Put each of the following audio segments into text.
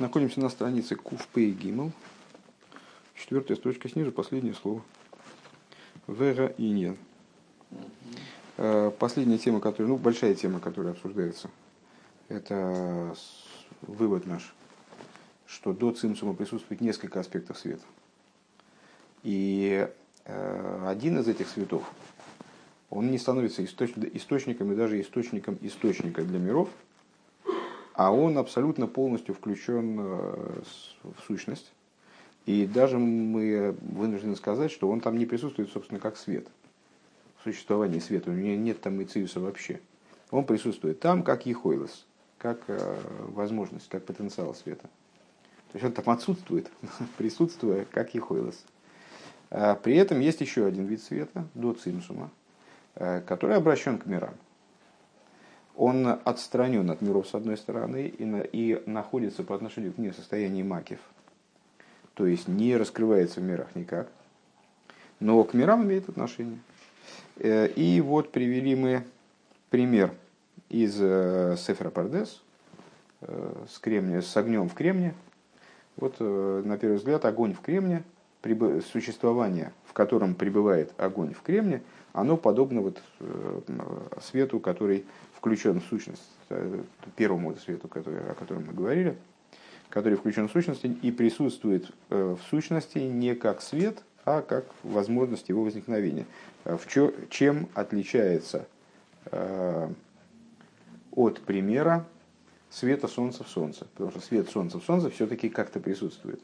Находимся на странице Куфпей Гимл. Четвертая строчка снизу, последнее слово. Вера Иньян. Э, последняя тема, которая, ну, большая тема, которая обсуждается, это вывод наш, что до цимсума присутствует несколько аспектов света. И э, один из этих светов, он не становится источником и даже источником источника для миров – а он абсолютно полностью включен э, в сущность. И даже мы вынуждены сказать, что он там не присутствует, собственно, как свет. В существовании света. У него нет там Ициуса вообще. Он присутствует там, как Ехойлос, как э, возможность, как потенциал света. То есть он там отсутствует, присутствуя как Ехойлос. А при этом есть еще один вид света, до цимсума, э, который обращен к мирам он отстранен от миров с одной стороны и, на, и находится по отношению к ним в состоянии макив. То есть не раскрывается в мирах никак, но к мирам имеет отношение. Э, и вот привели мы пример из э, Сефера Пардес э, с, кремния, с огнем в кремне. Вот на первый взгляд огонь в кремне, существование, в котором пребывает огонь в кремне, оно подобно вот свету, который включен в сущность, э, первому свету, который, о котором мы говорили, который включен в сущность и присутствует э, в сущности не как свет, а как возможность его возникновения. Э, в чё, чем отличается от примера света Солнца в Солнце? Потому что свет Солнца в Солнце все-таки как-то присутствует,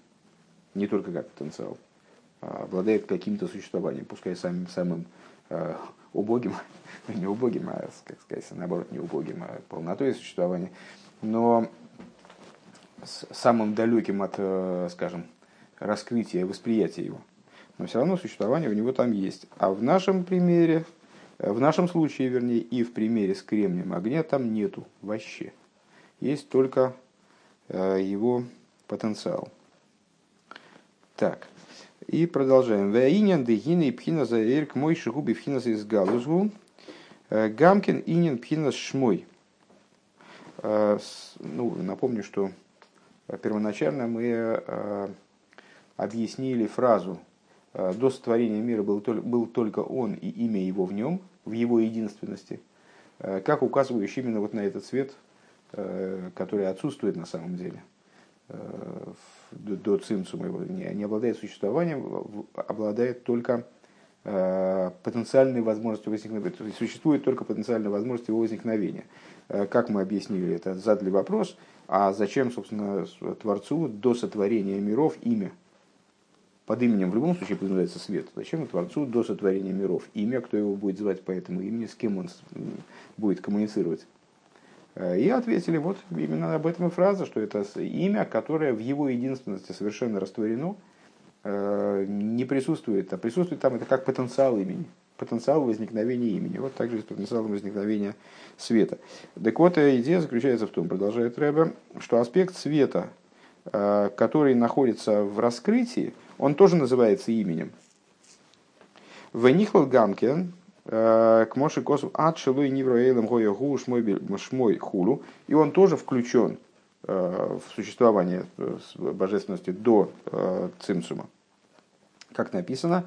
не только как потенциал, а обладает каким-то существованием, пускай самым, самым убогим, не убогим, а, как сказать, наоборот, не убогим, а полнотой существования, но самым далеким от, э, скажем, раскрытия, восприятия его. Но все равно существование у него там есть. А в нашем примере, э, в нашем случае, вернее, и в примере с кремнием огня там нету вообще. Есть только э, его потенциал. Так. И продолжаем. Ваинян дегина и пхина за эрк мой шигуби пхина из галузгу. Э, Гамкин инин пхина шмой. Э, ну, напомню, что первоначально мы э, объяснили фразу «до сотворения мира был, только он и имя его в нем, в его единственности», как указывающий именно вот на этот цвет, который отсутствует на самом деле до цимсума его не, не обладает существованием, обладает только э, потенциальной возможностью возникновения, существует только потенциальная возможность его возникновения. Э, как мы объяснили это, задали вопрос, а зачем, собственно, Творцу до сотворения миров имя? Под именем в любом случае подразумевается свет. Зачем Творцу до сотворения миров имя, кто его будет звать по этому имени, с кем он будет коммуницировать? Э, и ответили вот именно об этом и фраза, что это имя, которое в его единственности совершенно растворено, э, не присутствует, а присутствует там это как потенциал имени, потенциал возникновения имени. Вот также с потенциалом возникновения света. Так вот, идея заключается в том, продолжает Рэбе, что аспект света, э, который находится в раскрытии, он тоже называется именем. Венихл Гамкен, Э, к Моше Косу ад шелуй нивроэлем гоя гу шмой хулу. И он тоже включен э, в существование э, божественности до цимсума. Как написано,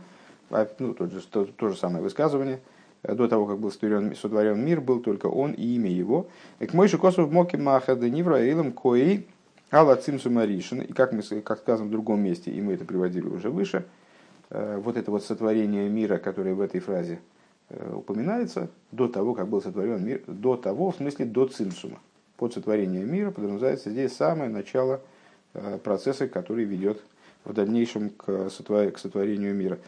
а, ну, то, же, то, то же самое высказывание, до того, как был сотворен, сотворен мир, был только он и имя его. И к Мойши Косу моки махады нивроэлем кои ала цимсума ришин. И как, мы, как сказано в другом месте, и мы это приводили уже выше, вот это вот сотворение мира, которое в этой фразе Э, упоминается до того, как был сотворен мир, до того, в смысле до цинсума. Под сотворение мира подразумевается здесь самое начало э, процесса, который ведет в дальнейшем к, сотворению мира.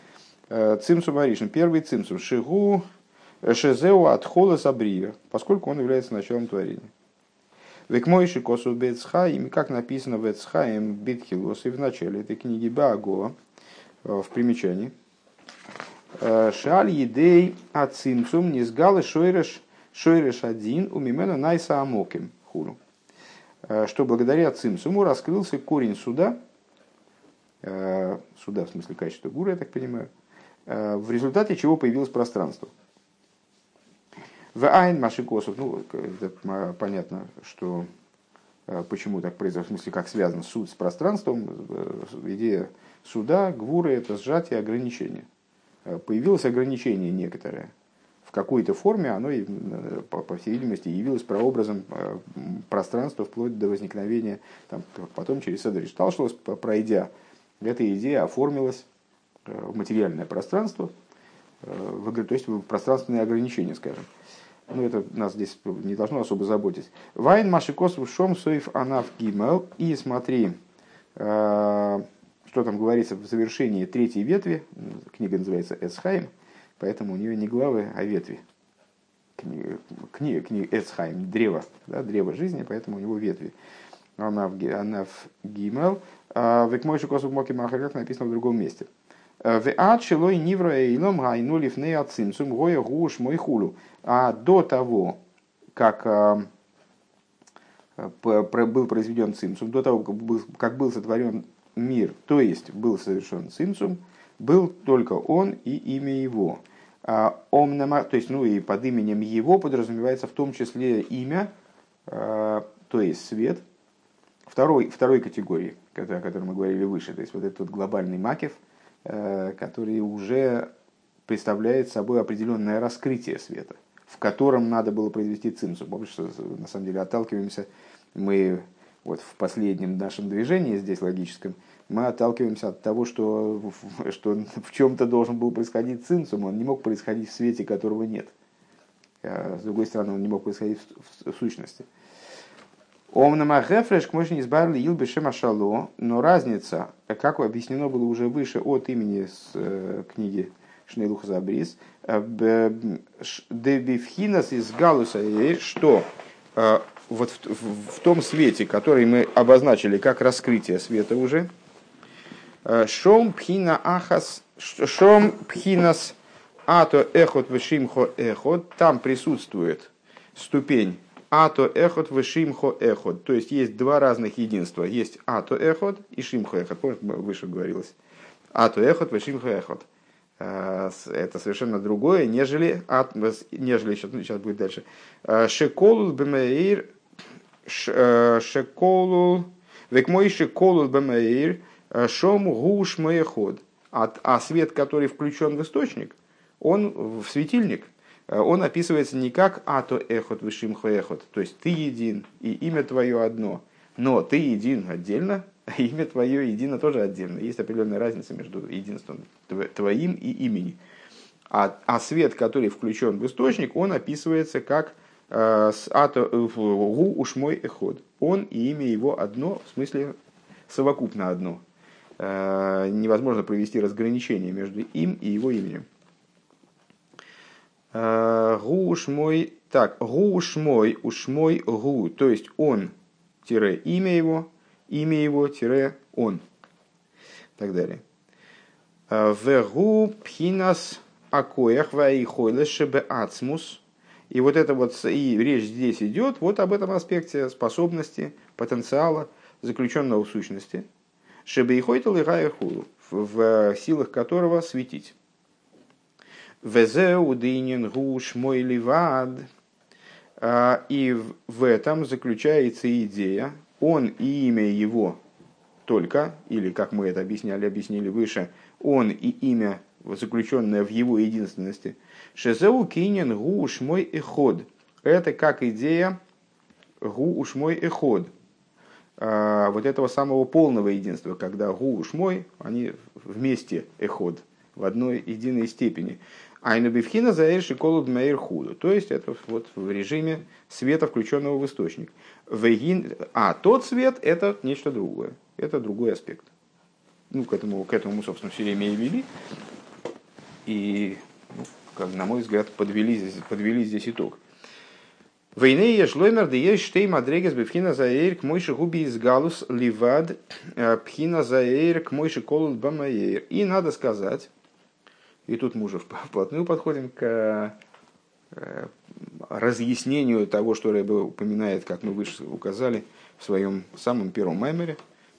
Э, цимсум Аришин, первый цимсум, Шигу Шезеу от Хола Сабрия, поскольку он является началом творения. Векмойши косу бецхаим, как написано в Эцхаим Битхилос и в начале этой книги Баго, в примечании – Шаль едей ацимцум низгалы шойреш шойреш один у мимена найса амоким хуру. Э, что благодаря цимсуму раскрылся корень суда, э, суда в смысле качества гура, я так понимаю, э, в результате чего появилось пространство. В Айн Машикосов, ну, это понятно, что почему так произошло, в смысле, как связан суд с пространством, идея суда, гвуры – это сжатие ограничения. Появилось ограничение некоторое – какой-то форме оно, по, по всей видимости, явилось прообразом э, пространства вплоть до возникновения, там, потом через Седриш Талшлос, пройдя, эта идея оформилась э, в материальное пространство, э, то есть в пространственные ограничения, скажем. Ну, это нас здесь не должно особо заботить. Вайн Машикос Шом Соев Анаф Гимел. И смотри, что там говорится в завершении третьей ветви. Книга называется Эсхайм поэтому у нее не главы, а ветви. Книга, книга, Эцхайм, древо, да, древо жизни, поэтому у него ветви. Она в, она в Гимел. А в Экмойши Моки Махарев написано в другом месте. «Э, в ад шилой нивра илом гайну лифней ацимсум гоя гуш мой хулу. А до того, как а, был произведен цимсум, до того, как был сотворен мир, то есть был совершен цимсум, был только он и имя его. А, омнама, то есть, ну и под именем его подразумевается в том числе имя, а, то есть свет, второй, второй категории, о которой мы говорили выше, то есть вот этот глобальный макев, а, который уже представляет собой определенное раскрытие света, в котором надо было произвести цимсу. Помнишь, на самом деле отталкиваемся мы вот в последнем нашем движении здесь логическом, мы отталкиваемся от того, что, что в чем-то должен был происходить цинцум, он не мог происходить в свете, которого нет. А с другой стороны, он не мог происходить в, в, в сущности. Омнама гефреш к мощи избавили илбеше машало, но разница, как объяснено было уже выше от имени с э, книги Шнейлуха Забрис, э, дебифхинас из галуса, что э, вот в, в, в том свете, который мы обозначили как раскрытие света уже, Э, шом пхина ахас, шом пхинас ато эхот вешимхо эхот, там присутствует ступень ато эхот вешимхо эхот. То есть есть два разных единства. Есть ато эхот и шимхо эхот. Помните, выше говорилось. Ато эхот вешимхо эхот. Э, это совершенно другое, нежели, ат, нежели сейчас, сейчас будет дальше. Э, шеколул бемеир, шеколул, век мой шеколул бемеир, Шом гуш ход. А свет, который включен в источник, он в светильник, он описывается не как ато эхот вышим эхот, то есть ты един и имя твое одно, но ты един отдельно, а имя твое едино тоже отдельно. Есть определенная разница между единством твоим и имени. А, а свет, который включен в источник, он описывается как э, гу уж мой эход. Он и имя его одно, в смысле совокупно одно. Э, невозможно провести разграничение между им и его именем. Э, гуш мой, так, гуш мой, уж мой гу, то есть он, тире имя его, имя его, тире он. И так далее. Э, Вегу пхинас акоях ваихойлешебе ацмус. И вот это вот, и речь здесь идет вот об этом аспекте способности, потенциала, заключенного в сущности – Шебейхойтал и Гайрхулу, в силах которого светить. Везеу дынин гуш мой ливад. А, и в этом заключается идея, он и имя его только, или как мы это объясняли, объяснили выше, он и имя, заключенное в его единственности. Шезеу кинен гуш мой эход. Это как идея гу уж мой эход, а, вот этого самого полного единства, когда гу шмой, они вместе эход, в одной единой степени. Айну бифхина заэр шиколу мейр худу. То есть это вот в режиме света, включенного в источник. А тот свет это нечто другое. Это другой аспект. Ну, к этому, к этому мы, собственно, все время и вели. И, ну, как, на мой взгляд, подвели здесь, подвели здесь итог. Войны еш лоймер да еш штей мадрегес бифхина заэйр к мойши губи из галус ливад э, пхина заэйр к мойши колут бамаэйр. И надо сказать, и тут мы уже вплотную подходим к э, разъяснению того, что Рэбе упоминает, как мы выше указали в своем самом первом маймере,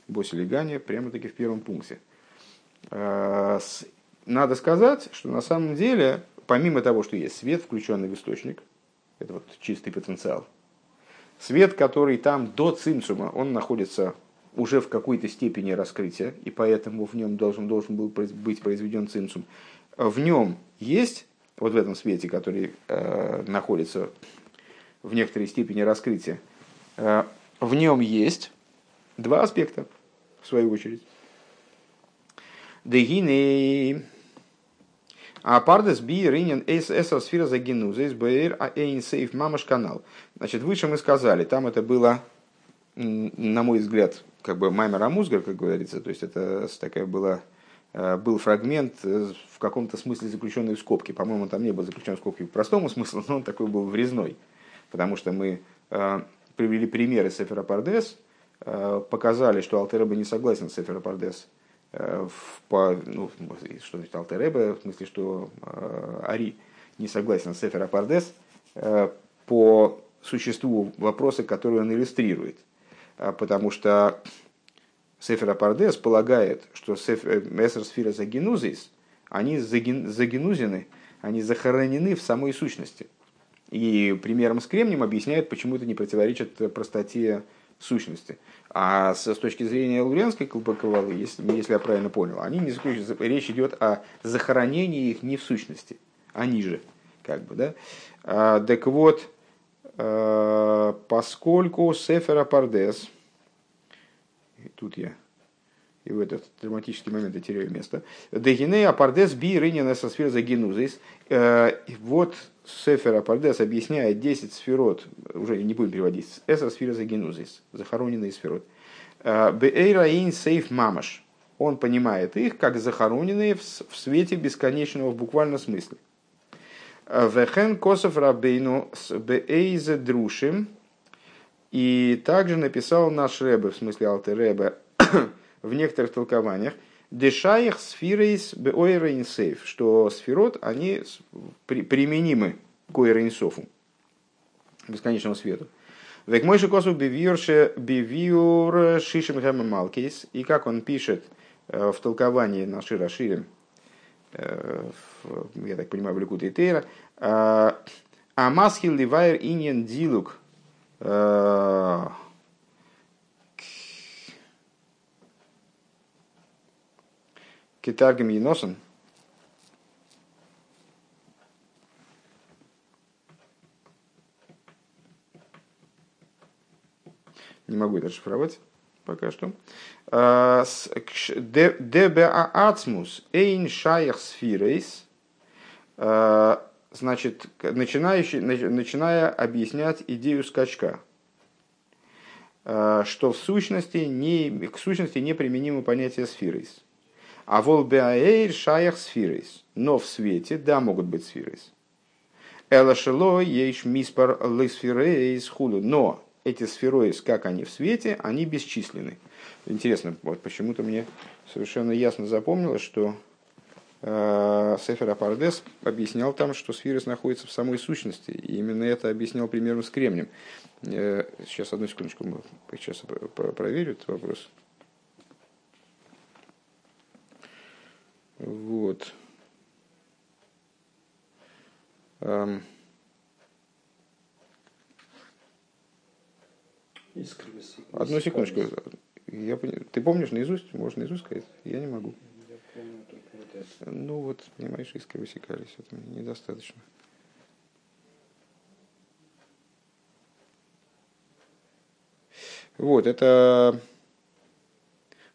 Босилигане, прямо-таки в первом пункте. Надо сказать, что на самом деле, помимо того, что есть свет, включенный в источник – это вот чистый потенциал. Свет, который там до цимсума, он находится уже в какой-то степени раскрытия, и поэтому в нем должен, должен был быть произведен цимсум. В нем есть, вот в этом свете, который э, находится в некоторой степени раскрытия, э, в нем есть два аспекта, в свою очередь. Дегины а пардес би ринен эс сфера за генуза из бр а сейф мамаш канал. Значит, выше мы сказали, там это было, на мой взгляд, как бы маймер амузгар, как говорится, то есть это такая была э, был фрагмент э, в каком-то смысле заключенный в скобки. По-моему, там не был заключен в скобки в простому смыслу, но он такой был врезной. Потому что мы э, привели примеры Сефера Пардес, показали, что Алтереба не согласен с Сефера Пардес Э, по, ну, что значит Алтеребе, в смысле, что э, Ари не согласен с Сефер Апардес э, по существу вопроса, который он иллюстрирует. Потому что Сефер Апардес полагает, что Эсер Сфира Загенузис, они загенузены, они захоронены в самой сущности. И примером с кремнием объясняет, почему это не противоречит простоте сущности. А с, с точки зрения луренской колпаковалы, если, если я правильно понял, они не заключаются, речь идет о захоронении их не в сущности, а ниже. Как бы, да? а, так вот, а, поскольку Сефера Пардес, тут я и в этот драматический момент я теряю место. Дегине апардес би рынина со сфер за генузис. Э, вот Сефер апардес объясняет 10 сферот, уже не будем переводить, эсер сфера за генузис, захороненные сферот. Э, Бейраин сейф мамаш. Он понимает их как захороненные в свете бесконечного в буквальном смысле. Э, Вехен косов рабейну с бейзе друшим. И также написал наш Рэбе, в смысле Алте Рэбе, в некоторых толкованиях, дешаях сфирейс беойрейнсейф, что сферот, они применимы к ойрейнсофу, бесконечному свету. Век мой же косу бивьюрше бивьюр шишем хэм малкейс, и как он пишет э, в толковании на Шира Ширим, э, я так понимаю, в Ликуте Тейра, э, Амасхил ливайр иньен дилук Китаргам Еносен. Не могу это расшифровать пока что. А, Дебеа ацмус эйн шаях сфирейс. А, значит, начинающий, начиная объяснять идею скачка, а, что в сущности не, к сущности неприменимо понятие сфирейс. А волбеаэйр шаях сфирейс. Но в свете, да, могут быть сфирейс. Элашело ейш миспар лисфирейс худу. Но эти сферойс, как они в свете, они бесчисленны. Интересно, вот почему-то мне совершенно ясно запомнилось, что э, Сефер Апардес объяснял там, что сфирис находится в самой сущности. И именно это объяснял примером с кремнем. Э, сейчас, одну секундочку, сейчас проверю этот вопрос. Вот. Одну секундочку. Я, ты помнишь наизусть? Можно наизусть сказать? Я не могу. Я помню вот. Ну вот, понимаешь, искры высекались. Это недостаточно. Вот, это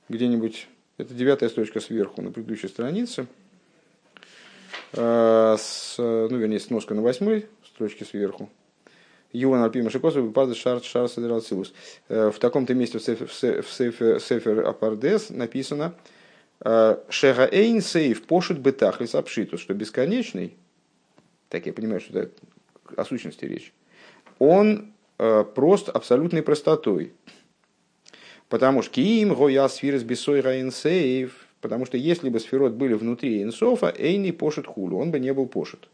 где-нибудь это девятая строчка сверху на предыдущей странице. А, с, ну, вернее, сноска на восьмой строчке сверху. Юан Альпима Шикосов выпадает шар шар Силус. Э, в таком-то месте в Сефер, Апардес написано э, Шега Эйн Сейф пошут бетахлис обшиту, что бесконечный, так я понимаю, что это о сущности речь, он э, прост абсолютной простотой. Потому что киим гоя сфирс бесой раинсейв, потому что если бы сферот были внутри инсофа, эйни пошит хулу, он бы не был пошит,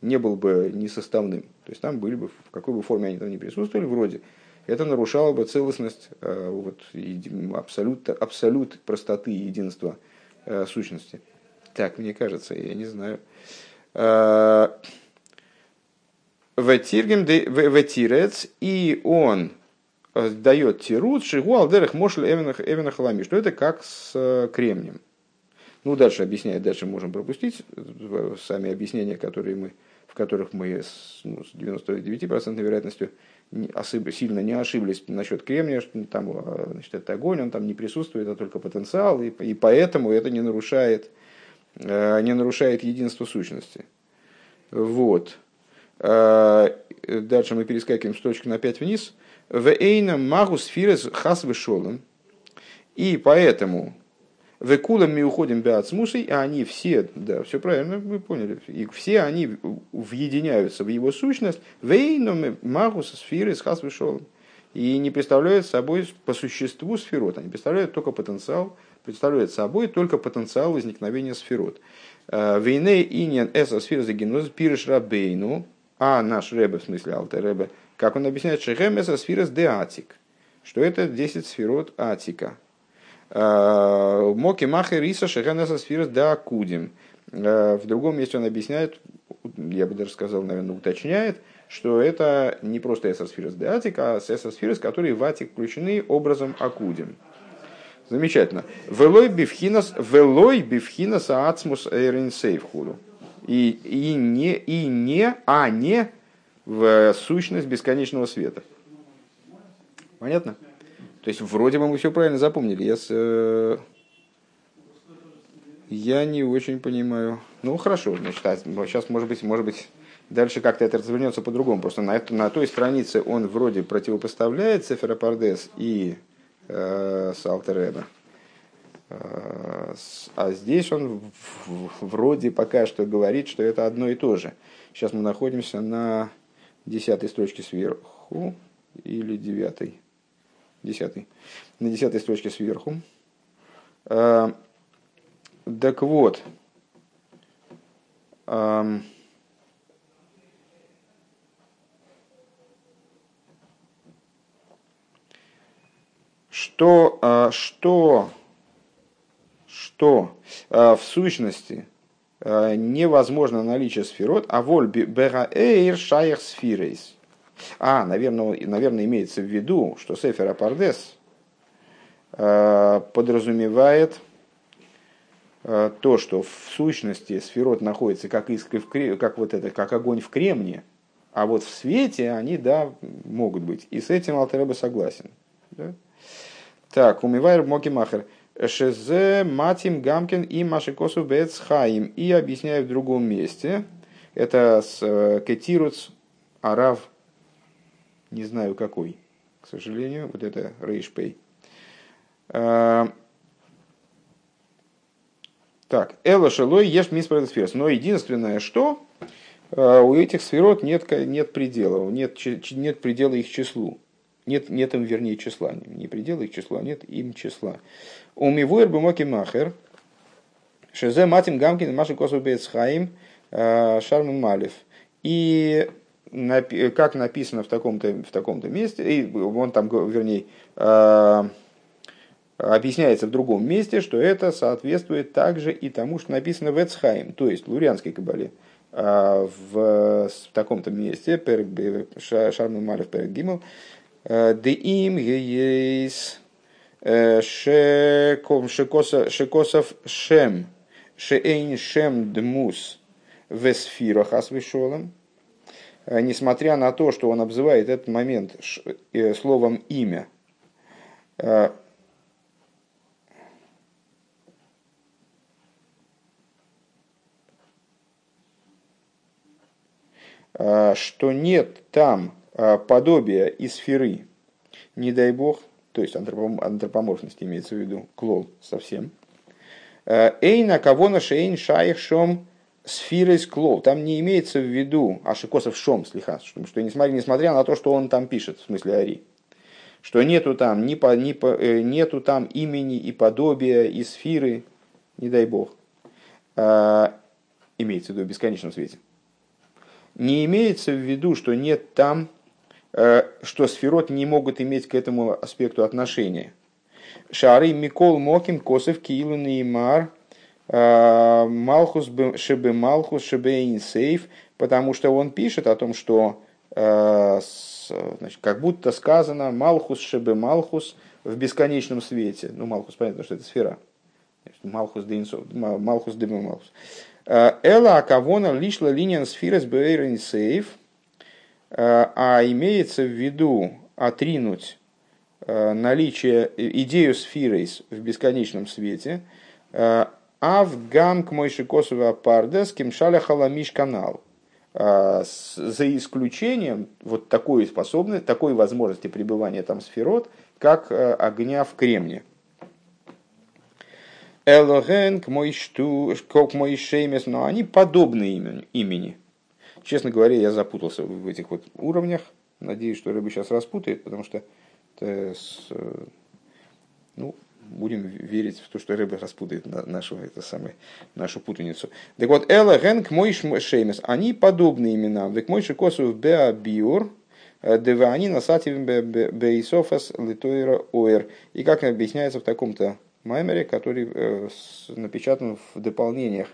не был бы несоставным. То есть там были бы, в какой бы форме они там не присутствовали, вроде, это нарушало бы целостность, э, вот, абсолют, абсолют простоты и единства э, сущности. Так, мне кажется, я не знаю. Э, ветирец, и он дает тирут шигу алдерах мошель эвенах халами, что это как с кремнием. Ну, дальше объясняет, дальше можем пропустить сами объяснения, которые мы, в которых мы с, ну, с 99% вероятностью сильно не ошиблись насчет кремния, что там значит, это огонь, он там не присутствует, а только потенциал, и, и поэтому это не нарушает, э, не нарушает единство сущности. Вот. Э, дальше мы перескакиваем с точки на 5 вниз. В эйна магус фирес хас И поэтому в Векулам мы уходим беацмусой, и они все, да, все правильно, вы поняли, и все они въединяются в его сущность, вейном магус сферы с хас и не представляют собой по существу сферот, они представляют только потенциал, представляют собой только потенциал возникновения сферот. Э, Вейне иньян эса сфера за геноз пириш рабейну, а наш Рэбе, в смысле Алте Рэбе, как он объясняет, шехем эса сфера де атик, что это 10 сферот атика. Э, Моки махер риса шехенеса сфирос да кудим. Э, в другом месте он объясняет, я бы даже сказал, наверное, уточняет, что это не просто эсосфирос де атик, а эсосфирос, которые в атик включены образом акудим. Замечательно. Велой бифхинас, велой бифхинас ацмус эйринсейвхуду. И, и, не, и не, а не в сущность бесконечного света. Понятно? То есть вроде бы мы все правильно запомнили. Я, с, э, я не очень понимаю. Ну хорошо, значит, а, сейчас может быть, может быть, дальше как-то это развернется по-другому. Просто на, это, на той странице он вроде противопоставляет Сефера Пардес и э, Салтереба. Э, а здесь он вроде пока что говорит, что это одно и то же. Сейчас мы находимся на десятой строчке сверху или девятой десятый, на десятой строчке сверху. А, так вот, что, а, что, что а, в сущности невозможно наличие сферот, а воль бераэйр шаях сфирейс. А, наверное, наверное, имеется в виду, что Сефер Апардес э, подразумевает э, то, что в сущности сферот находится как, искры в, как, вот это, как огонь в кремне, а вот в свете они, да, могут быть. И с этим Алтереба согласен. Да? Так, умивайр Мокимахер. Шезе Матим Гамкин и Машикосу Бецхаим. И объясняю в другом месте. Это с э, Кетируц Арав не знаю какой, к сожалению, вот это Рейшпей. А, так, Эла Шелой ешь мисс сферс. Но единственное, что а, у этих сферот нет, нет предела, нет, нет предела их числу. Нет, нет им, вернее, числа. Не предела их числа, нет им числа. У Мивуэр Бумоки Махер, Шезе Матим Гамкин Маши Косу Бецхаим а, Шарман Малев. И как написано в таком-то в таком-то месте, и он там, вернее, а, объясняется в другом месте, что это соответствует также и тому, что написано в Эцхайм, то есть Лурианской кабале. А, в, в таком-то месте, Шарму Малев Перек Гимл, де им ейс шекосов шем, шеэйн шем дмус весфирах асвишолом, Э, несмотря на то, что он обзывает этот момент э, словом «имя», э, что нет там подобия и сферы, не дай бог, то есть антропоморфность имеется в виду, клол совсем. Эйна кого на шейн шаих шом сфирой клол. Там не имеется в виду Ашикосов Шом, слиха, что, несмотря, несмотря на то, что он там пишет, в смысле Ари, что нету там, ни по, ни по, э, нету там имени и подобия, и сфиры, не дай бог, а, имеется в виду в бесконечном свете. Не имеется в виду, что нет там, э, что сферот не могут иметь к этому аспекту отношения. Шары Микол Моким Косов Киилу Неймар – Малхус шебе Малхус шебе инсейф, потому что он пишет о том, что значит, как будто сказано Малхус Шебе Малхус в бесконечном свете. Ну, Малхус, понятно, что это сфера. Малхус Дейнсов, Малхус Дебе Малхус. Эла Акавона лишла линия сферы с Бейрен Сейф, а имеется в виду отринуть наличие идею сферы в бесконечном свете, Авгам к Мойшикосова Пардес, Кимшаля Халамиш канал. За исключением вот такой способности, такой возможности пребывания там сферот, как огня в кремне. Элоген к мой шту, к мой шеймес, но они подобны имени. Честно говоря, я запутался в этих вот уровнях. Надеюсь, что рыба сейчас распутает, потому что с, ну, будем верить в то, что рыба распутает нашу, это самое, нашу путаницу. Так вот, Эла Генк мой шеймес, они подобны именам. Так мой шикосу в Беабиур, э, Дева они насатив Бейсофас Литойра Оэр. И как объясняется в таком-то маймере, который э, напечатан в дополнениях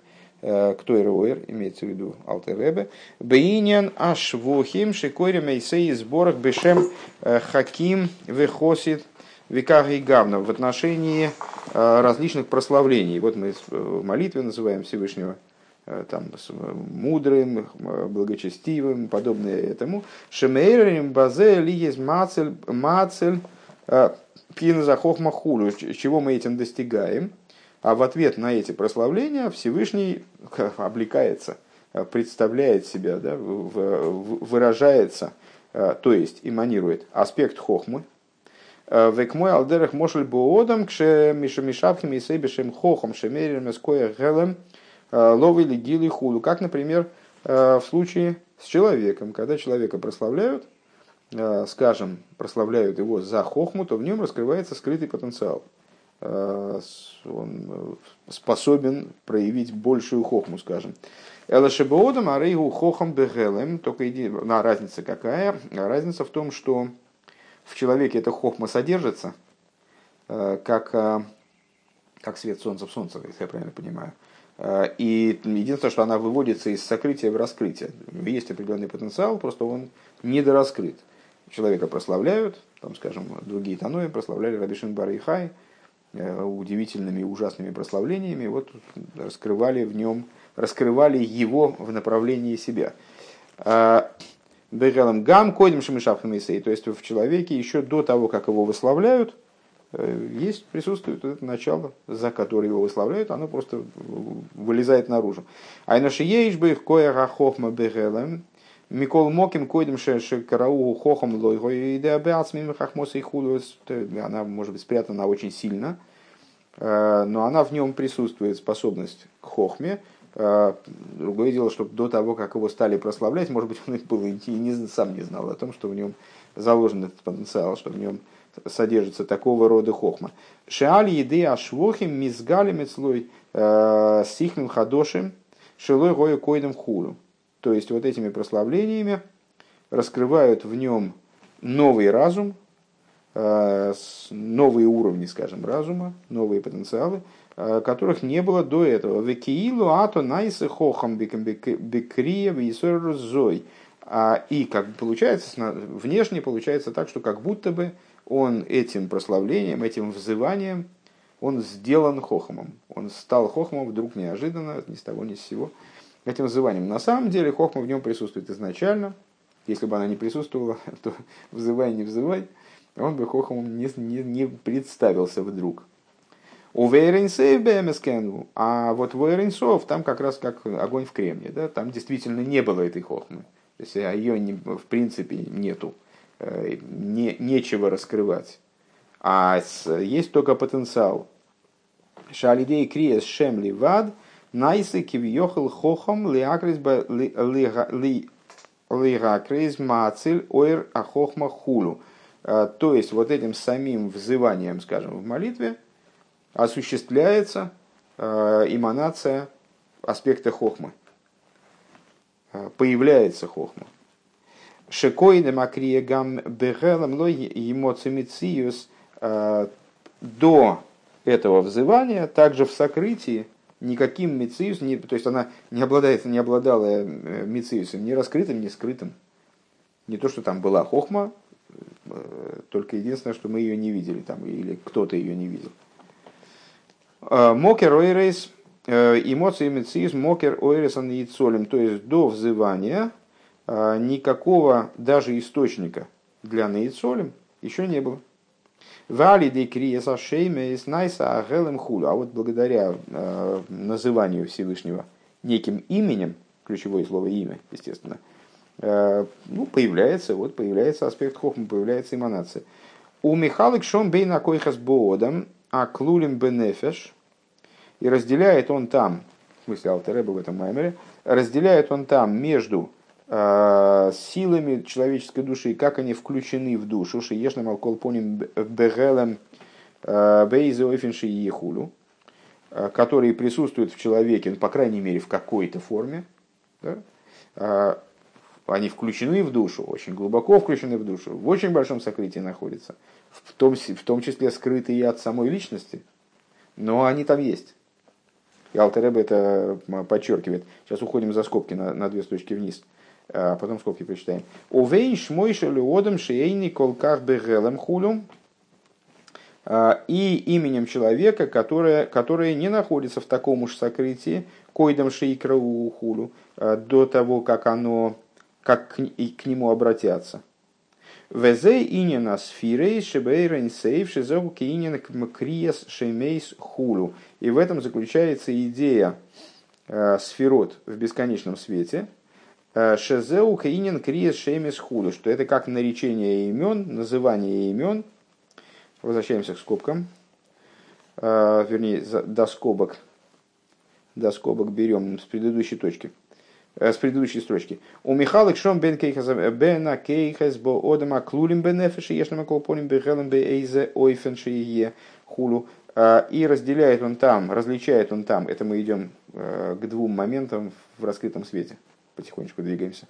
к Оэр, имеется в виду Алтеребе, Бейнян Ашвохим Шикойре Мейсей сборах Бешем Хаким Вехосит веках и гавна в отношении э, различных прославлений. Вот мы в молитве называем Всевышнего э, там, мудрым, благочестивым, подобное этому. Шемейрим базе ли есть мацель, мацель э, пинзахохма хулю. Чего мы этим достигаем? А в ответ на эти прославления Всевышний облекается, представляет себя, да, выражается, то есть эманирует аспект хохмы, Э, век мой алдерах мошель буодам кше мишамишавхим и сейбешем хохом шемерем эскоя гелем э, ловили гили худу. Как, например, э, в случае с человеком, когда человека прославляют, скажем, прославляют его за хохму, то в нем раскрывается скрытый потенциал. Он способен проявить большую хохму, скажем. Элашебоодам арейгу хохом бегелем. Только на разница какая? Разница в том, что в человеке эта хохма содержится, э, как, э, как свет солнца в солнце, если я правильно понимаю. Э, и единственное, что она выводится из сокрытия в раскрытие. Есть определенный потенциал, просто он недораскрыт. Человека прославляют, там, скажем, другие танои прославляли Рабишин Бар и Хай удивительными и ужасными прославлениями, вот раскрывали в нем, раскрывали его в направлении себя. Бегелом гам кодим шамишавхам То есть в человеке еще до того, как его выславляют, э, есть, присутствует это начало, за которое его выславляют, оно просто вылезает наружу. А есть бы в кое хохма бегелем, Микол Моким койдем карау хохом лойго и хахмоса и худос. Она может быть спрятана очень сильно, э, но она в нем присутствует способность к хохме, а, другое дело, что до того, как его стали прославлять, может быть, он был и не, сам не знал о том, что в нем заложен этот потенциал, что в нем содержится такого рода хохма. Шеали еды ашвохим мизгали мецлой а, сихмим хадошим шелой гою койдем хуру. То есть вот этими прославлениями раскрывают в нем новый разум, а, новые уровни, скажем, разума, новые потенциалы, Э, которых не было до этого. Векиилу ато найсы хохам бекрия зой. А, и как получается, внешне получается так, что как будто бы он этим прославлением, этим взыванием, он сделан хохомом. Он стал хохомом вдруг неожиданно, ни с того ни с сего, этим взыванием. На самом деле хохма в нем присутствует изначально. Если бы она не присутствовала, то взывай, не взывай, он бы хохомом не, не, не представился вдруг. У Вейренсейв БМСКН, а вот в Вейренсов там как раз как огонь в кремне, да, там действительно не было этой хохмы. То есть ее не, в принципе нету, э, не, нечего раскрывать. А есть только потенциал. Шалидей криес шем ливад, найсы кивьехал хохом лиакрис лигакрис мациль ойр ахохма хулу. Э, то есть вот этим самим взыванием, скажем, в молитве, осуществляется э, эманация аспекта хохмы. Э, появляется хохма. Шекоида макрия гам бегелам лой эмоцимициус до этого взывания, также в сокрытии, никаким мициус, не, то есть она не обладает, не обладала мициусом, ни раскрытым, ни скрытым. Не то, что там была хохма, только единственное, что мы ее не видели там, или кто-то ее не видел. Мокер ойрейс, эмоции мециз, мокер ойрейс яйцолем, то есть до взывания никакого даже источника для наицолем еще не было. Вали де криеса шейме из найса агелем хулю. А вот благодаря э, называнию Всевышнего неким именем, ключевое слово имя, естественно, э, ну, появляется, вот появляется аспект хохма, появляется эманация. У Михалык шон бейна койхас боодам, а клулим бенефеш, и разделяет он там, в смысле Алтереба в этом маймере, разделяет он там между силами человеческой души, как они включены в душу, шиешна малкол поним бегелем э, бейзе ойфенши ехулю, э, которые присутствуют в человеке, ну, по крайней мере, в какой-то форме, да? они включены в душу, очень глубоко включены в душу, в очень большом сокрытии находятся, в том, в том числе скрытые от самой личности, но они там есть. И Алтеребе это подчеркивает. Сейчас уходим за скобки на, на две строчки вниз. А потом скобки прочитаем. Увейн шмойша леодом шейни колках бегелем хулю. А, и именем человека, которое, которое не находится в таком уж сокрытии, койдам шейкрау хулю, а, до того, как оно, как к, и к нему обратятся. Везе инина сфирей шебейрен сейв шизогу кинин криес шемейс хулю. И в этом заключается идея э, сферот в бесконечном свете – Шезеу Каинин Криес Шемис Худу, что это как наречение имен, называние имен. Возвращаемся к скобкам. Э, вернее, до скобок. До скобок берем с предыдущей точки. Э, с предыдущей строчки. У Михалык Шом бен бена Кейхас бо одама клулим бенефеши ешнама колпоним бехелем бе эйзе ойфенши е хулу. И разделяет он там, различает он там. Это мы идем к двум моментам в раскрытом свете потихонечку двигаемся,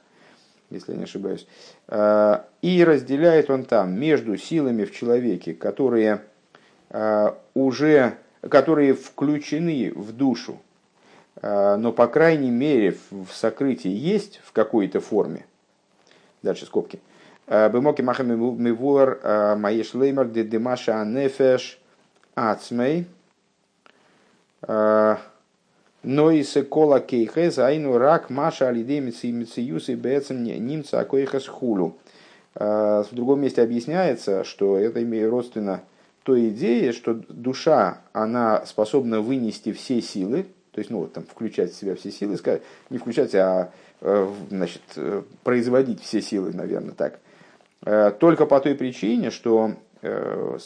если я не ошибаюсь. А, и разделяет он там между силами в человеке, которые а, уже которые включены в душу, а, но по крайней мере в сокрытии есть в какой-то форме. Дальше скобки. Бемоки махами мивуар маеш леймер де демаша анефеш ацмей. Но и секола кейхес, айну рак маша алидемицы и мициюс и бецем немца акоихас хулу. А, в другом месте объясняется, что это имеет родственно той идее, что душа, она способна вынести все силы, то есть, ну, вот, там, включать в себя все силы, не включать, а э, значит, э, производить все силы, наверное, так. Э, только по той причине, что в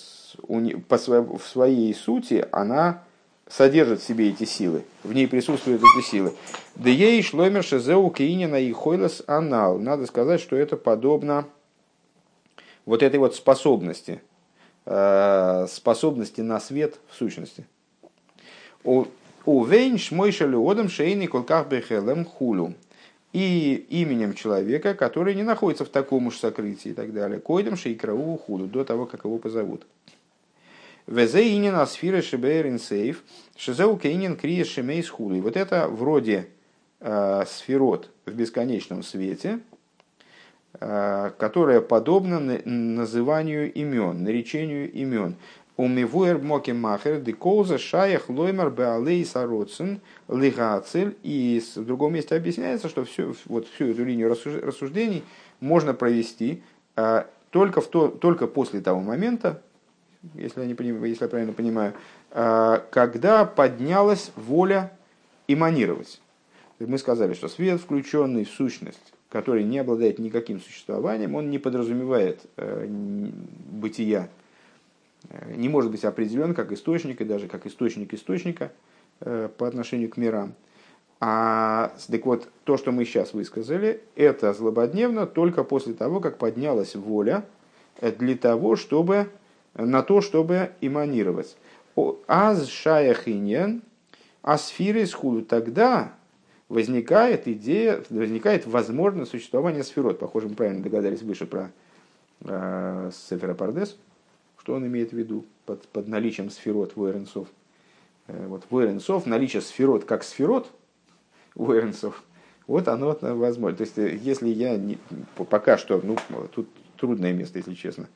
своей сути она содержит в себе эти силы, в ней присутствуют эти силы. Да ей шломер шезеу кейнина и хойлас анал. Надо сказать, что это подобно вот этой вот способности, э, способности на свет в сущности. У вейн шмойша люодом шейни колках бехелем хулю. И именем человека, который не находится в таком уж сокрытии и так далее. Койдем шейкрау худу, до того, как его позовут. Везе инин асфира шебейрин сейф, шезеу кейнин крия шемейс хули. Вот это вроде э, сферот в бесконечном свете, э, подобна называнию имен, наречению имен. Умивуэр моки махер деколза шаях лоймер беалей сароцин лигацель. И в другом месте объясняется, что всю, вот всю эту линию рассуждений можно провести э, только, в то, только после того момента, если я, не если я правильно понимаю, а, когда поднялась воля эманировать. Мы сказали, что свет, включенный в сущность, который не обладает никаким существованием, он не подразумевает э, бытия, э, не может быть определен как источник и даже как источник источника э, по отношению к мирам. А так вот, то, что мы сейчас высказали, это злободневно только после того, как поднялась воля для того, чтобы на то, чтобы иманировать. Аз шаяхиньян, асфиры схуду. Тогда возникает идея, возникает возможность существования сферот. Похоже, мы правильно догадались выше про э, Сефера Пардес, что он имеет в виду под, под наличием сферот в Э, вот в наличие сферот как сферот в Вот оно возможно. То есть, если я не, пока что, ну, тут трудное место, если честно,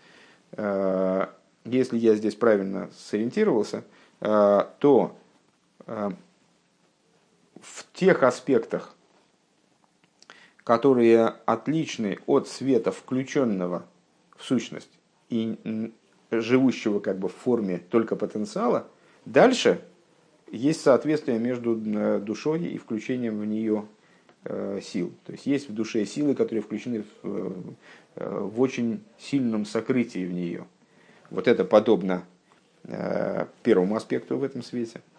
если я здесь правильно сориентировался, то в тех аспектах, которые отличны от света, включенного в сущность и живущего как бы в форме только потенциала, дальше есть соответствие между э, душой и включением в нее э, сил. То есть есть в душе силы, которые включены в, э, в очень сильном сокрытии в нее. Вот это подобно первому аспекту в этом свете –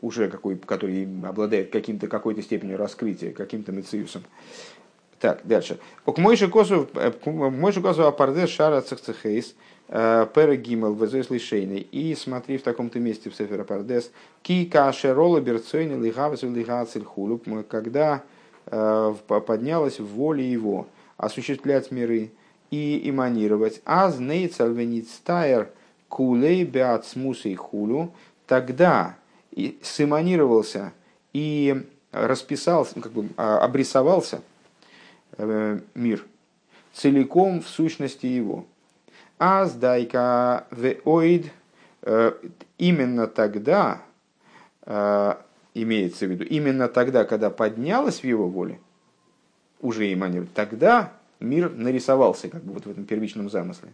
уже какой, который обладает каким-то, какой-то степенью раскрытия, каким-то мециусом. Так, дальше. К мойши косу, мойши косу апарде шара цехцехейс, э, пера гимел везойс лишейный. И смотри в таком-то месте в Сефер Апардес, ки каше рола берцойни лигавес лигацель хулу, когда э, поднялась в его осуществлять миры и эманировать. Аз нейцал веництайр кулей беат смусей хулу, тогда и сэманировался и расписался, ну, как бы а, обрисовался э, мир целиком в сущности его. Аздайка веоид э, именно тогда, э, имеется в виду, именно тогда, когда поднялась в его воле, уже эманировать, тогда мир нарисовался как бы вот в этом первичном замысле.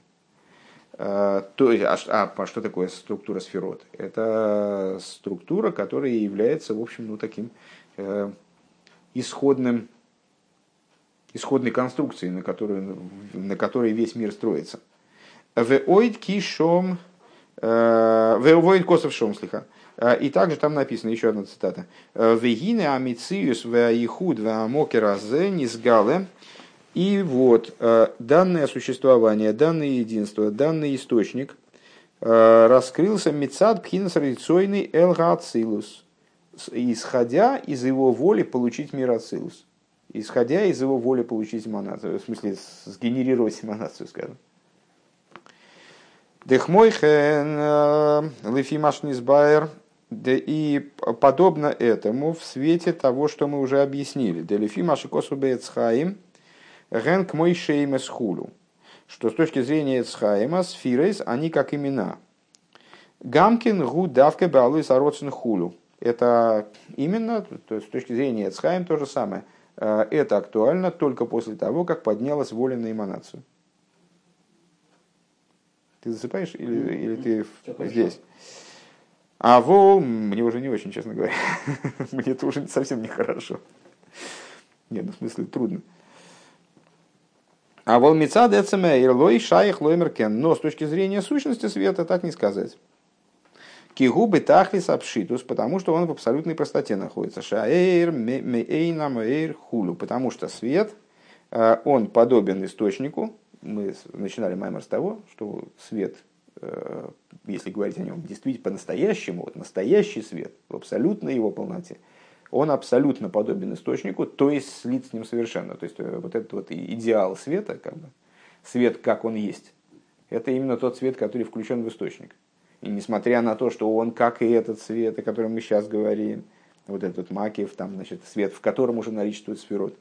Э, то есть, а, а что такое структура сферот? Это структура, которая является, в общем, ну, таким э, исходным, исходной конструкцией, на которой, на которой весь мир строится. Веоид кишом, э, веоид косов шом слиха. Э, и также там написано, еще одна цитата. Вегине амициус веаихуд веамокера зе низгале и вот э, данное существование, данное единство, данный источник э, раскрылся Мецад Пхинас Рейцойный Элгацилус, исходя из его воли получить мир Ацилус. Исходя из его воли получить эманацию, в смысле сгенерировать эманацию, скажем. Дехмойхен э, Лефимашнисбайер и подобно этому в свете того, что мы уже объяснили. Делефимашикосу Бецхаим – Генк мой шеймес хулу. Что с точки зрения Эцхайма, сфирейс, они как имена. Гамкин гу давка балуй сароцин хулу. Это именно, то есть с точки зрения Эцхайм то же самое. Э, это актуально только после того, как поднялась воля на эманацию. Ты засыпаешь или, или ты Все здесь? А вол, мне уже не очень, честно говоря. мне это уже совсем нехорошо. Нет, ну в смысле трудно. А волмица децемейр лой шаих лоймеркен. Но с точки зрения сущности света так не сказать. Кигубы тахлис обшитус, потому что он в абсолютной простоте находится. Шаэйр мейна мейр хулю. Потому что свет, э, он подобен источнику. Мы начинали маймер с того, что свет, э, если говорить о нем действительно по-настоящему, вот настоящий свет в абсолютной его полноте – он абсолютно подобен источнику, то есть слит с ним совершенно. То есть э, вот этот вот идеал света, как бы, свет как он есть, это именно тот свет, который включен в источник. И несмотря на то, что он, как и этот свет, о котором мы сейчас говорим, вот этот макиев, там, значит, свет, в котором уже наличествует сферот,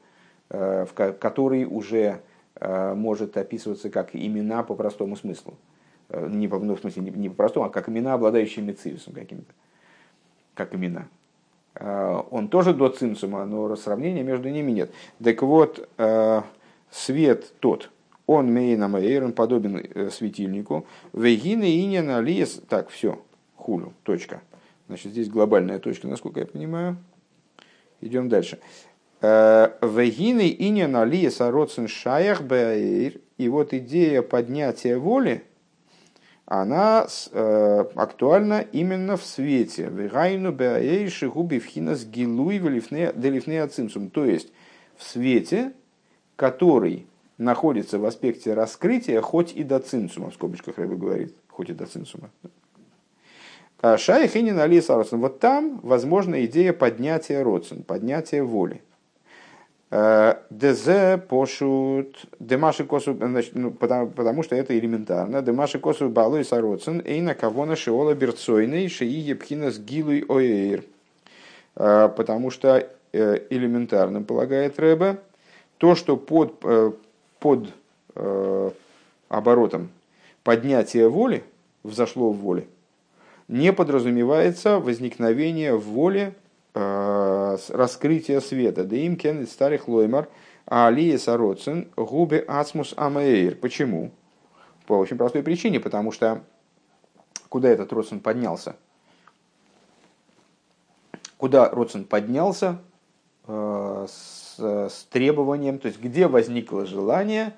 э, в который уже э, может описываться как имена по простому смыслу. Не по, ну, в смысле, не, не по простому, а как имена, обладающие мециусом каким-то. Как имена. Э, он тоже до цинцума, но сравнения между ними нет. Так вот, э, свет тот, он мейна он подобен э, светильнику. Вегина иньяна лиес. Так, все, хулю, точка. Значит, здесь глобальная точка, насколько я понимаю. Идем дальше. Вегины иньяна лиес ароцин шаях бэйр. И вот идея поднятия воли, она э, актуальна именно в свете. Вегайну беаэйши губи вхинас гилуй делифне ацимсум. То есть в свете, который находится в аспекте раскрытия, хоть и до цинсума, в скобочках Рэбе говорит, хоть и до цинсума. А Шайхинин Али Саросен. Вот там возможна идея поднятия родсен, поднятия воли. ДЗ пошут демаши косу, ну, потому, что это элементарно. Демаши косу балуй сароцин, и на кого на шиола берцойный, шии епхина с гилуй оэйр. Потому что элементарным, полагает Рэбе, то, что под, под оборотом поднятия воли взошло в воле, не подразумевается возникновение в воле раскрытия света. Да им кен старых лоймар, а алия сароцин губе ацмус амаэйр. Почему? По очень простой причине, потому что куда этот Родсон поднялся? Куда Родсон поднялся э, с, с требованием, то есть где возникло желание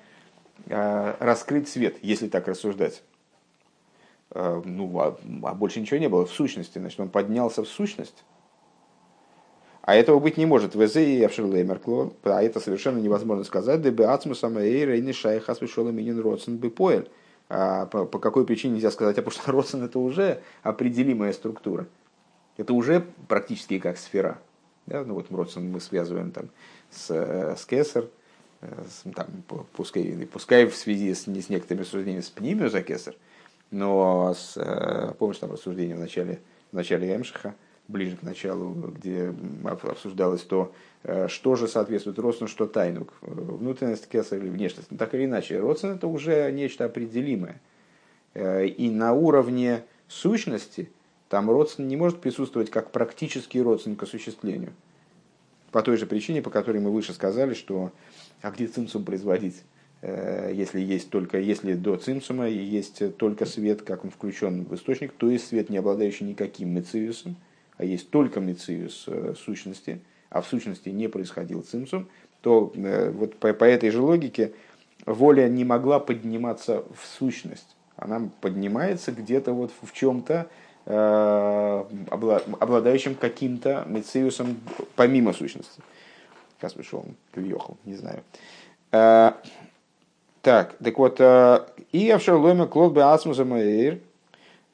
э, раскрыть свет, если так рассуждать? Э, ну, а, а больше ничего не было в сущности, значит, он поднялся в сущность. А этого быть не может. ВЗ и Авшерлеймеркло, а это совершенно невозможно сказать. Дебе ацмусам и шайха свешола минин родсен бы поэль. А по, какой причине нельзя сказать, а потому что родсен это уже определимая структура. Это уже практически как сфера. Да? Ну вот родсен мы связываем там с, с кесар, с, там, пускай, пускай в связи с, не с некоторыми рассуждениями с пнимию за кесар, но с, помнишь там рассуждение в начале, в начале Эмшиха, ближе к началу, где обсуждалось то, э, что же соответствует родству, что тайну, э, внутренность кесар или внешность. Но так или иначе, родствен это уже нечто определимое. Э, и на уровне сущности там родствен не может присутствовать как практический родственник к осуществлению. По той же причине, по которой мы выше сказали, что а где цимсум производить? Если есть только, если до цимсума есть только свет, как он включен в источник, то есть свет, не обладающий никаким мециусом, а есть только мециус э, сущности, а в сущности не происходил цимсум, то э, вот по, по этой же логике воля не могла подниматься в сущность. Она поднимается где-то вот в чем-то, э, обладающим каким-то мециусом помимо сущности. Как пришел, Квьехал, не знаю. Так, так вот, и Авшерломе Клод Асмуса Маэйр, Э,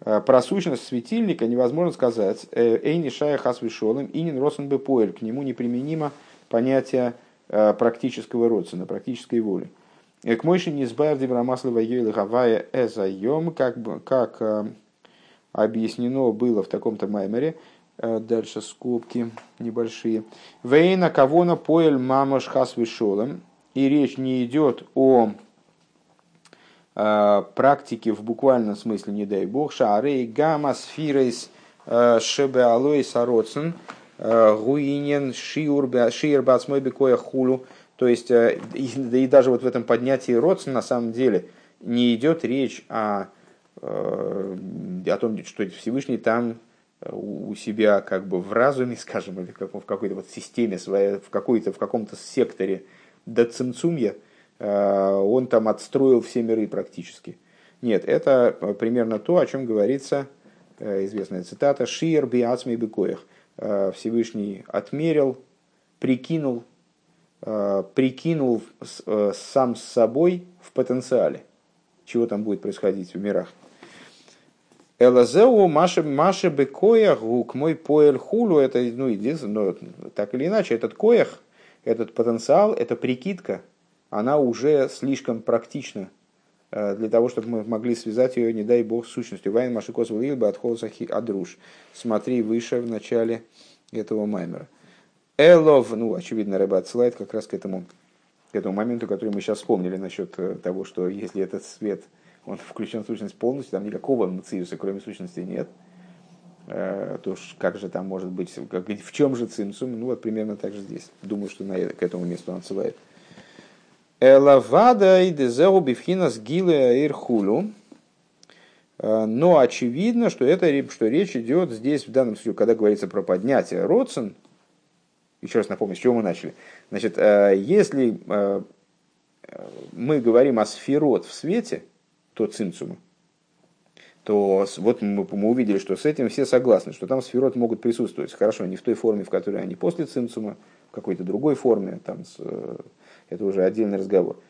про сущность светильника невозможно сказать. Э, Эйни шая хас вишолым, инин росен бы поэль. К нему неприменимо понятие э, практического родствена, практической воли. К мойши не избавь дебрамаслова ейла гавая эзайом, как, как объяснено было в таком-то маймере, дальше скобки небольшие. Вейна кавона поэль мамаш хас вишолым. И речь не идет о Э, практики в буквальном смысле, не дай бог, шарей, гамма, сфирейс, э, шебе алой сароцин, э, гуинен, шиур, шиир бацмой бекоя хулу. То есть, и, и даже вот в этом поднятии родствен на самом деле не идет речь о, о том, что Всевышний там у себя как бы в разуме, скажем, или в какой-то вот системе своей, в, какой-то, в каком-то секторе до Э, он там отстроил все миры практически. Нет, это э, примерно то, о чем говорится, э, известная цитата, «Шиер биацми бекоях». Всевышний отмерил, прикинул, прикинул сам с собой в потенциале, чего там будет происходить в мирах. Элазеу Маша Маша Бекоях Гук мой поэль хулу это ну единственное, но так или иначе этот коях, этот потенциал, это прикидка, она уже слишком практична э, для того, чтобы мы могли связать ее, не дай бог, с сущностью. Вайн Машикос Вилба от Холсахи Адруш. Смотри выше в начале этого маймера. Элов, ну, очевидно, рыба отсылает как раз к этому, к этому моменту, который мы сейчас вспомнили насчет э, того, что если этот свет, он включен в сущность полностью, там никакого мациуса, кроме сущности, нет, э, то как же там может быть, в чем же цимсум? Ну, вот примерно так же здесь. Думаю, что на, к этому месту он отсылает. Элавада и дезеу бифхинас гиле ирхулу. Э, но очевидно, что, это, что речь идет здесь, в данном случае, когда говорится про поднятие родсен, еще раз напомню, с чего мы начали. Значит, э, если э, мы говорим о сферот в свете, то цинцумы, то вот мы, мы увидели, что с этим все согласны, что там сферот могут присутствовать. Хорошо, не в той форме, в которой они после цинцума, в какой-то другой форме, там, с это уже отдельный разговор.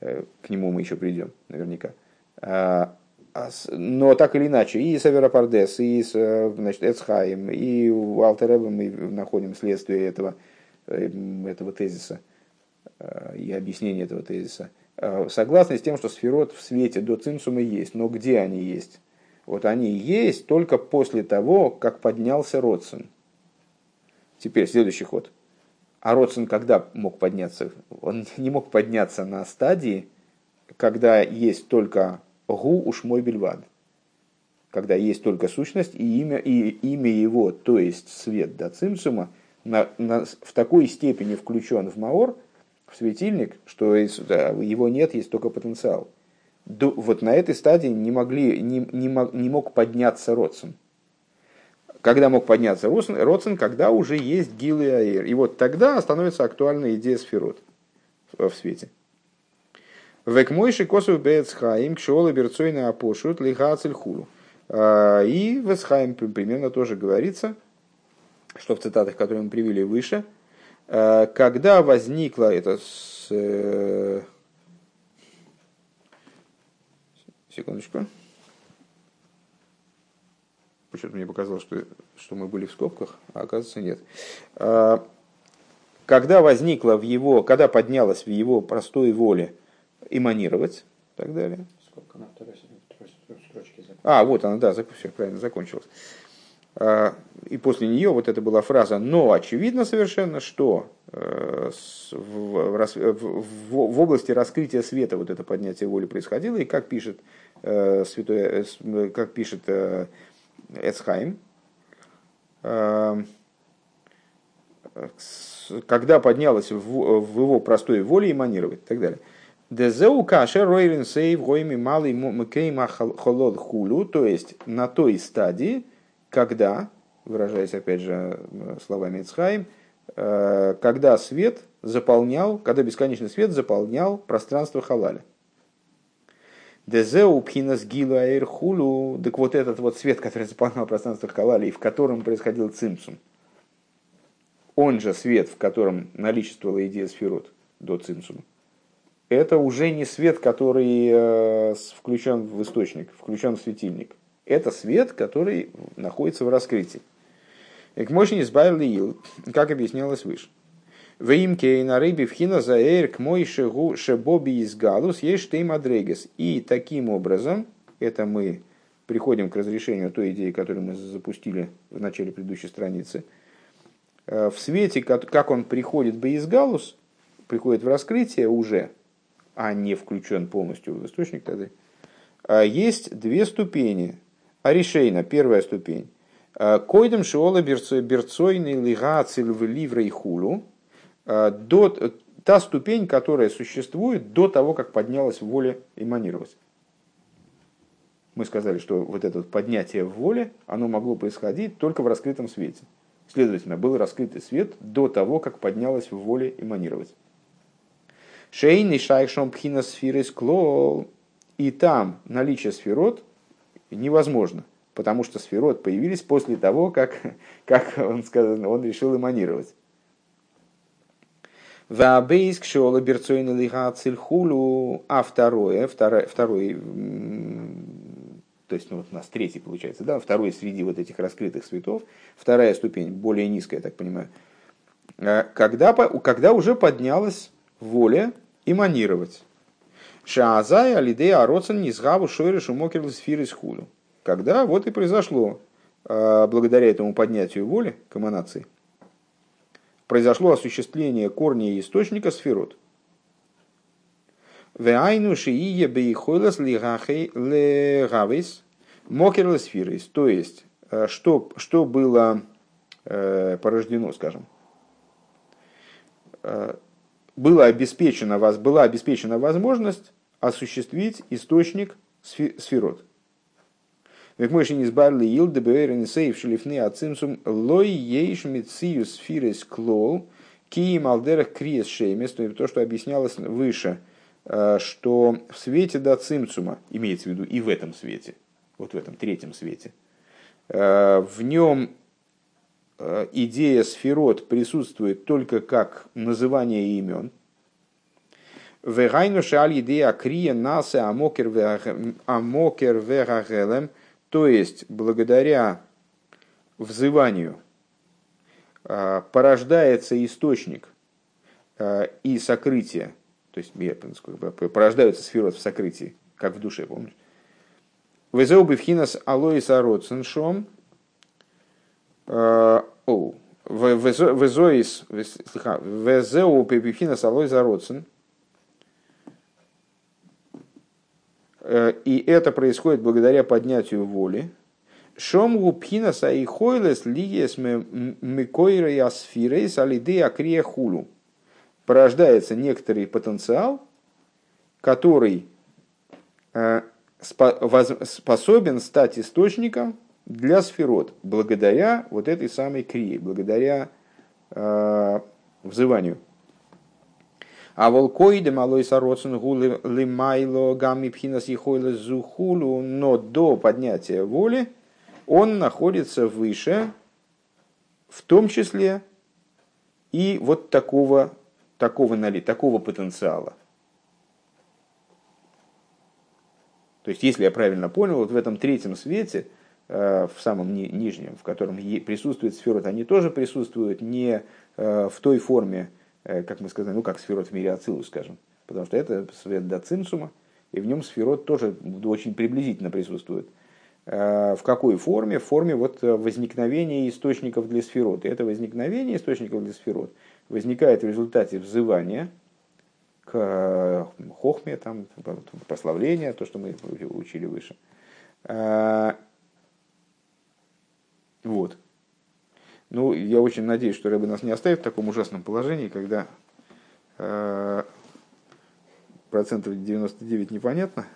Э, к нему мы еще придем, наверняка. А, а но так или иначе, и с Аверопардес, и с э, значит, Эцхаем, и у Алтереба мы находим следствие этого, э, этого тезиса и объяснение этого тезиса. Согласны с тем, что сферот в свете до цинсума есть, но где они есть? Вот они есть только после того, как поднялся Родсон. Теперь следующий ход. А Родсон когда мог подняться? Он не мог подняться на стадии, когда есть только гу уж мой бельвад. Когда есть только сущность и имя, и имя его, то есть свет до цимсума, на, на, в такой степени включен в Маор, в светильник, что его нет, есть только потенциал. До, вот на этой стадии не, могли, не, не, мог, не мог подняться Родсон. Когда мог подняться Родсон, когда уже есть Гил и Аир. И вот тогда становится актуальна идея сферот в свете. Век мойши косу бецхаим кшола берцойна апошут лихацель хулу. А, и в Эсхайм примерно тоже говорится, что в цитатах, которые мы привели выше, а, когда возникла это с... Э, секундочку. Почему-то мне показалось, что, что мы были в скобках, а оказывается нет. А, когда возникла в его, когда поднялась в его простой воле эманировать и так далее. Сколько на второй строчке А, вот она, да, все правильно закончилась. А, и после нее вот это была фраза, но очевидно совершенно, что э, в, в, в области раскрытия света вот это поднятие воли происходило, и как пишет э, святой, э, как пишет Эцхайм, когда поднялась в, его простой воле эманировать и так далее. Дезеу каше ройрин сейв гойми малый мкейма холод хулю, то есть на той стадии, когда, выражаясь опять же словами Ицхайм, э, когда свет заполнял, когда бесконечный свет заполнял пространство халаля. Дезеу пхинас гила хулу, так вот этот вот свет, который заполнял пространство халаля и в котором происходил цимсум, он же свет, в котором наличествовала идея сферот до цимсума это уже не свет, который э, включен в источник, включен в светильник. Это свет, который находится в раскрытии. К мощи избавил ил, как объяснялось выше. В имке на рыбе вхина заэр к мой шегу шебоби из галус есть штейм адрегес. И таким образом, это мы приходим к разрешению той идеи, которую мы запустили в начале предыдущей страницы, э, в свете, как он приходит в Бейсгалус, приходит в раскрытие уже, а не включен полностью в источник тогда, а есть две ступени. Аришейна, первая ступень. А, Койдем шиола берцойный лига в и хулу. А, до, та ступень, которая существует до того, как поднялась в воле эманировать. Мы сказали, что вот это поднятие в воле, оно могло происходить только в раскрытом свете. Следовательно, был раскрытый свет до того, как поднялась в воле эманировать. Шейный шайшом пхина сферы склол. И там наличие сферот невозможно, потому что сферот появились после того, как, как он, сказал, он решил эманировать. Вабейск шола берцойна лиха цильхулю. А второе, второе, второй, то есть ну, вот у нас третий получается, да, второй среди вот этих раскрытых светов, вторая ступень, более низкая, я так понимаю, э, когда, когда уже поднялась воля эманировать. Шаазай алидей ароцен низгаву шойрешу мокерл сфиры худу. Когда вот и произошло, а, благодаря этому поднятию воли к эманации, произошло осуществление корня и источника сферот. Веайну шиие бейхойлас легавис мокерлас сфирис. То есть, а, что, что было э, порождено, скажем, а, было обеспечена, вас, была обеспечена возможность осуществить источник сферот. Век мой не избавили ил дебеэрен сейв шлифны ацимсум лой ейш мицию сфирес клол ки малдерах криес то, что объяснялось выше, э, что в свете до цимцума, имеется в виду и в этом свете, вот в этом третьем свете, э, в нем Э, идея сферот присутствует только как называние имен. Вегайну шаль идея крия наса амокер вегагелем, то есть благодаря взыванию э, порождается источник э, и сокрытие, то есть порождаются сферот в сокрытии, как в душе, помнишь? Везеу бифхинас алоис ароценшом, Э, о, Везоис, везеу пепифина салой зароцен. И это происходит благодаря поднятию воли. Шомгу пхинаса и хойлес лиес микойра и асфирейс алиды акрия хулу. Порождается некоторый потенциал, который э, способен стать источником для сферот, благодаря вот этой самой крии, благодаря э, взыванию. А волкоиде малой сароцин гулы лимайло гамми пхинас ехойле зухулу, но до поднятия воли он находится выше, в том числе и вот такого, такого, нали, такого потенциала. То есть, если я правильно понял, вот в этом третьем свете, э, в самом ни, нижнем, в котором присутствует сферот, они тоже присутствуют не э, в той форме, как мы сказали, ну как сферот в мире Ацилу, скажем, потому что это свет до цинсума, и в нем сферот тоже очень приблизительно присутствует. Э, в какой форме? В форме вот э, возникновения источников для сферот. И это возникновение источников для сферот возникает в результате взывания к э, хохме, там, прославления, то, что мы учили выше. Вот. Ну, я очень надеюсь, что Рэбе нас не оставит в таком ужасном положении, когда процентов 99 непонятно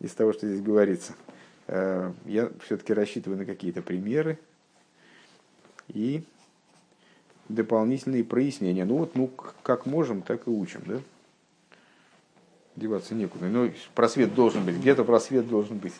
из того, что здесь говорится. Э, я все-таки рассчитываю на какие-то примеры и дополнительные прояснения. Ну вот, ну как можем, так и учим, да? Деваться некуда. Но просвет должен быть, где-то просвет должен быть.